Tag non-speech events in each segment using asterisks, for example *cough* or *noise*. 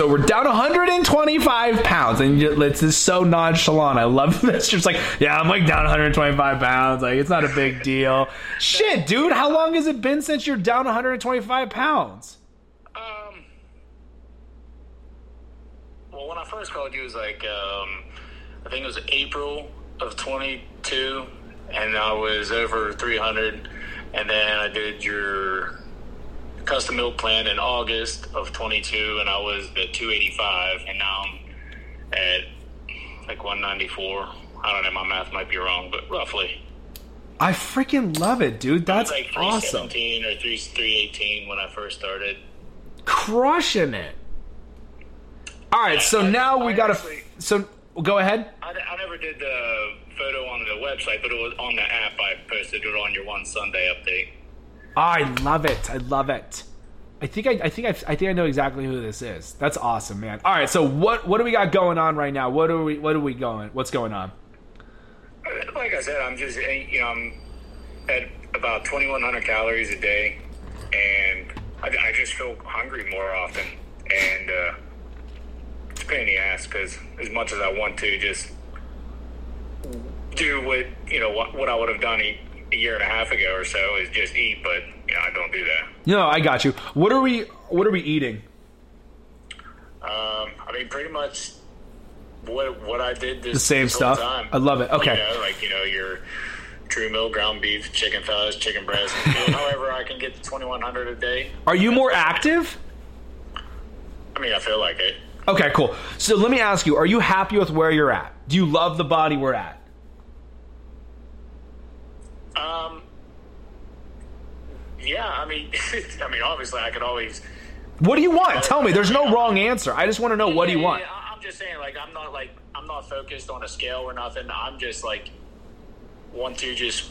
so we're down 125 pounds, and it's just so nonchalant. I love *laughs* this. Just like, yeah, I'm like down 125 pounds. Like, it's not a big deal. Shit, dude, how long has it been since you're down 125 pounds? Um, well, when I first called you, it was like um, I think it was April of 22, and I was over 300. And then I did your custom milk plan in August of 22, and I was at 285, and now I'm at like 194. I don't know, my math might be wrong, but roughly. I freaking love it, dude. That's like awesome. 317 or 3, 318 when I first started. Crushing it. All right, so I- now we got to. So go ahead. I, I never did the photo on the website, but it was on the app. I posted it on your one Sunday update. I love it. I love it. I think I, I think I, I think I know exactly who this is. That's awesome, man. All right, so what what do we got going on right now? What are we what are we going? What's going on? Like I said, I'm just eh, you know I'm at about 2,100 calories a day, and I, I just feel hungry more often, and uh, it's a pain in the ass because as much as I want to just do what you know what, what I would have done a, a year and a half ago or so is just eat, but I don't do that. No, I got you. What are we what are we eating? Um, I mean, pretty much what what I did this The same this whole stuff? Time. I love it. Okay. You know, like you know your true mill ground beef, chicken thighs, chicken breast. however, I can get to twenty one hundred a day. Are you more active? I mean, I feel like it. Okay, cool. So let me ask you, are you happy with where you're at? Do you love the body we're at? Um, yeah, I mean, *laughs* I mean, obviously, I could always. What do you want? Tell me. There's no wrong answer. I just want to know what do you Yeah, want? yeah, I'm just saying, like, I'm not like I'm not focused on a scale or nothing. I'm just like want to just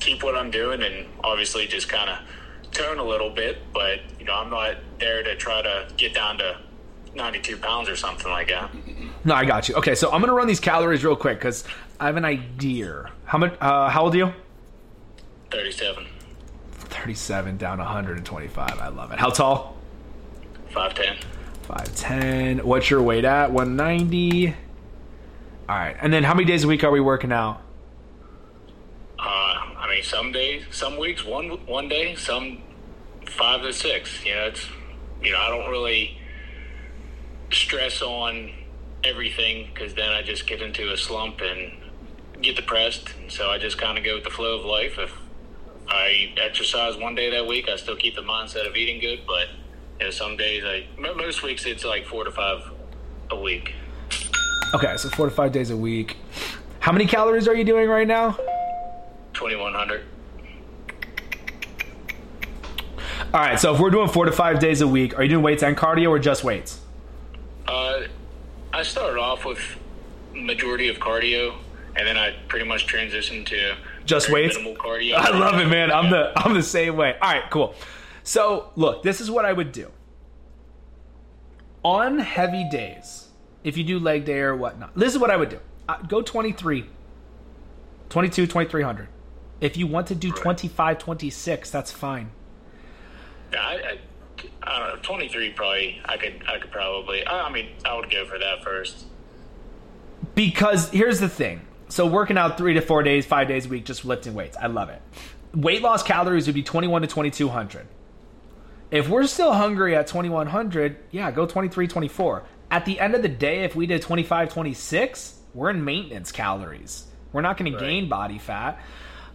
keep what I'm doing and obviously just kind of tone a little bit. But you know, I'm not there to try to get down to 92 pounds or something like that. No, I got you. Okay, so I'm gonna run these calories real quick because I have an idea. How much? Uh, how old are you? 37, 37 down 125. I love it. How tall? 5'10. 5'10. What's your weight at? 190. All right. And then how many days a week are we working out? Uh, I mean, some days, some weeks, one one day, some five to six. You know, it's you know, I don't really stress on everything because then I just get into a slump and get depressed. And so I just kind of go with the flow of life. If I exercise one day that week, I still keep the mindset of eating good. But you know, some days, I most weeks it's like four to five a week. Okay, so four to five days a week. How many calories are you doing right now? Twenty one hundred. All right, so if we're doing four to five days a week, are you doing weights and cardio or just weights? Uh, I started off with majority of cardio, and then I pretty much transitioned to Just weights? *laughs* I love it, man. I'm the I'm the same way. All right, cool. So look, this is what I would do. On heavy days, if you do leg day or whatnot, this is what I would do. Uh, go 23, 22, 2300. If you want to do 25, 26, that's fine. Yeah, I, I, I don't know. Twenty three probably. I could. I could probably. I, I mean, I would go for that first. Because here's the thing. So working out three to four days, five days a week, just lifting weights. I love it. Weight loss calories would be 21 to 2200. If we're still hungry at 2100, yeah, go 23, 24. At the end of the day, if we did 25, 26, we're in maintenance calories. We're not going Right. to gain body fat.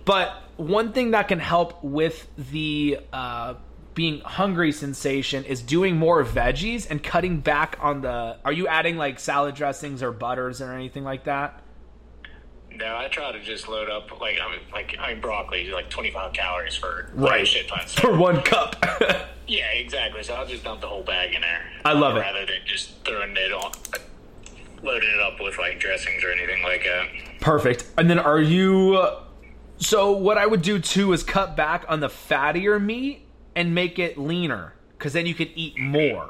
But one thing that can help with the uh, being hungry sensation is doing more veggies and cutting back on the. Are you adding like salad dressings or butters or anything like that? No, I try to just load up like I mean, like I mean, broccoli is like twenty five calories for Right. shit tons. For one cup. *laughs* yeah, exactly. So I'll just dump the whole bag in there. I love it. rather than just throwing it on, loading it up with like dressings or anything like that. Perfect. And then are you. So, what I would do too is cut back on the fattier meat and make it leaner because then you could eat more.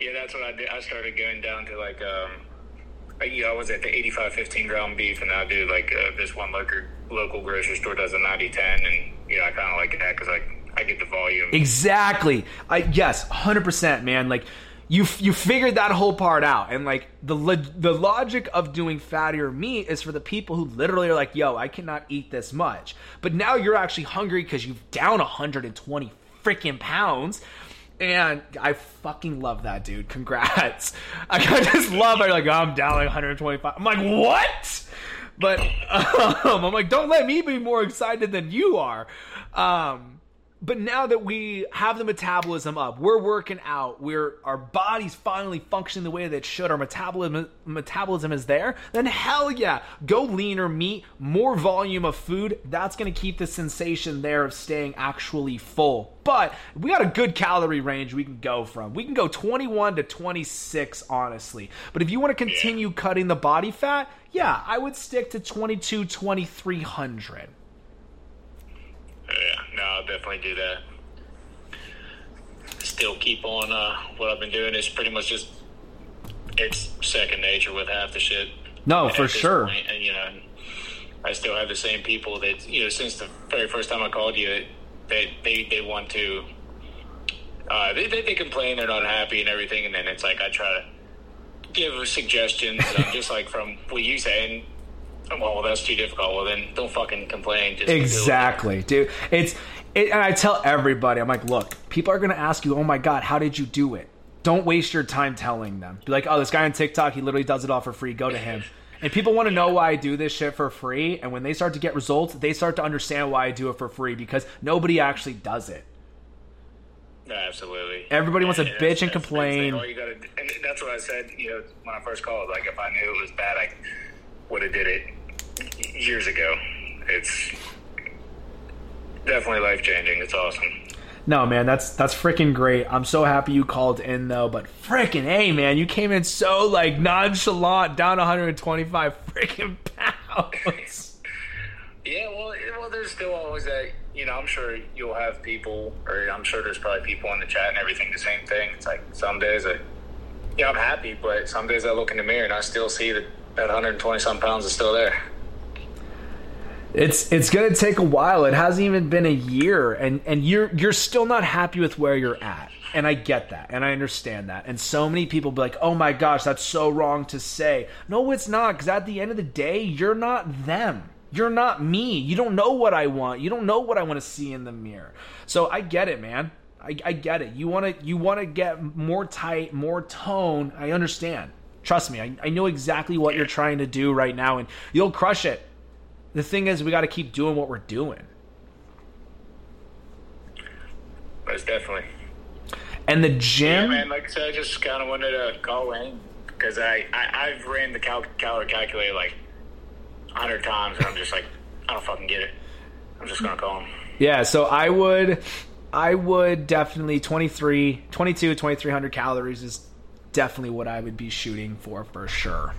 Yeah, that's what I did. I started going down to like, um, you know, I was at the 85 15 ground beef, and I do like uh, this one local local grocery store does a 90 10, and you know, I kind of like that because I I get the volume. Exactly. I yes, hundred percent, man. Like you you figured that whole part out and like the the logic of doing fattier meat is for the people who literally are like yo i cannot eat this much but now you're actually hungry because you've down 120 freaking pounds and I fucking love that dude. Congrats! *laughs* I just love. it. like, oh, I'm down like 125. I'm like, what? But *laughs* um, I'm like, don't let me be more excited than you are. Um, but now that we have the metabolism up, we're working out, we're our body's finally functioning the way that it should, our metabolism metabolism is there, then hell yeah, go leaner meat, more volume of food. That's gonna keep the sensation there of staying actually full. But we got a good calorie range we can go from. We can go 21 to 26, honestly. But if you want to continue cutting the body fat, yeah, I would stick to 22, 2300. No, I'll definitely do that. Still keep on uh, what I've been doing is pretty much just it's second nature with half the shit. No, for sure. Point, and, you know, I still have the same people that you know since the very first time I called you, they they, they want to. Uh, they, they, they complain they're not happy and everything, and then it's like I try to give suggestions, um, *laughs* just like from what you say, and well, that's too difficult. Well, then don't fucking complain. Just exactly, dude. It's it, and I tell everybody, I'm like, look, people are gonna ask you, oh my god, how did you do it? Don't waste your time telling them. Be like, oh, this guy on TikTok, he literally does it all for free. Go to him. And people want to know why I do this shit for free. And when they start to get results, they start to understand why I do it for free because nobody actually does it. absolutely. Everybody wants to bitch and complain. All you gotta, and that's what I said. You know, when I first called, like if I knew it was bad, I would have did it years ago. It's definitely life changing. It's awesome. No, man, that's that's freaking great. I'm so happy you called in though, but freaking hey, man, you came in so like nonchalant, down 125 freaking *laughs* pounds. yeah, well, well, there's still always that. You know, I'm sure you'll have people, or I'm sure there's probably people in the chat and everything the same thing. It's like some days I, yeah, I'm happy, but some days I look in the mirror and I still see that that 120 some pounds is still there. It's it's gonna take a while. It hasn't even been a year, and and you're you're still not happy with where you're at. And I get that, and I understand that. And so many people be like, "Oh my gosh, that's so wrong to say." No, it's not, because at the end of the day, you're not them. You're not me. You don't know what I want. You don't know what I want to see in the mirror. So I get it, man. I, I get it. You want to you want to get more tight, more tone. I understand. Trust me. I, I know exactly what you're trying to do right now, and you'll crush it the thing is, we got to keep doing what we're doing. Most definitely. And the gym. Yeah, man. Like I said, I just kind of wanted to call in because I, I I've ran the cal- calorie calculator like hundred times, and I'm just like, I don't fucking get it. I'm just gonna call him. Yeah. So I would. I would definitely 23, 22, 2300 calories is definitely what I would be shooting for for sure.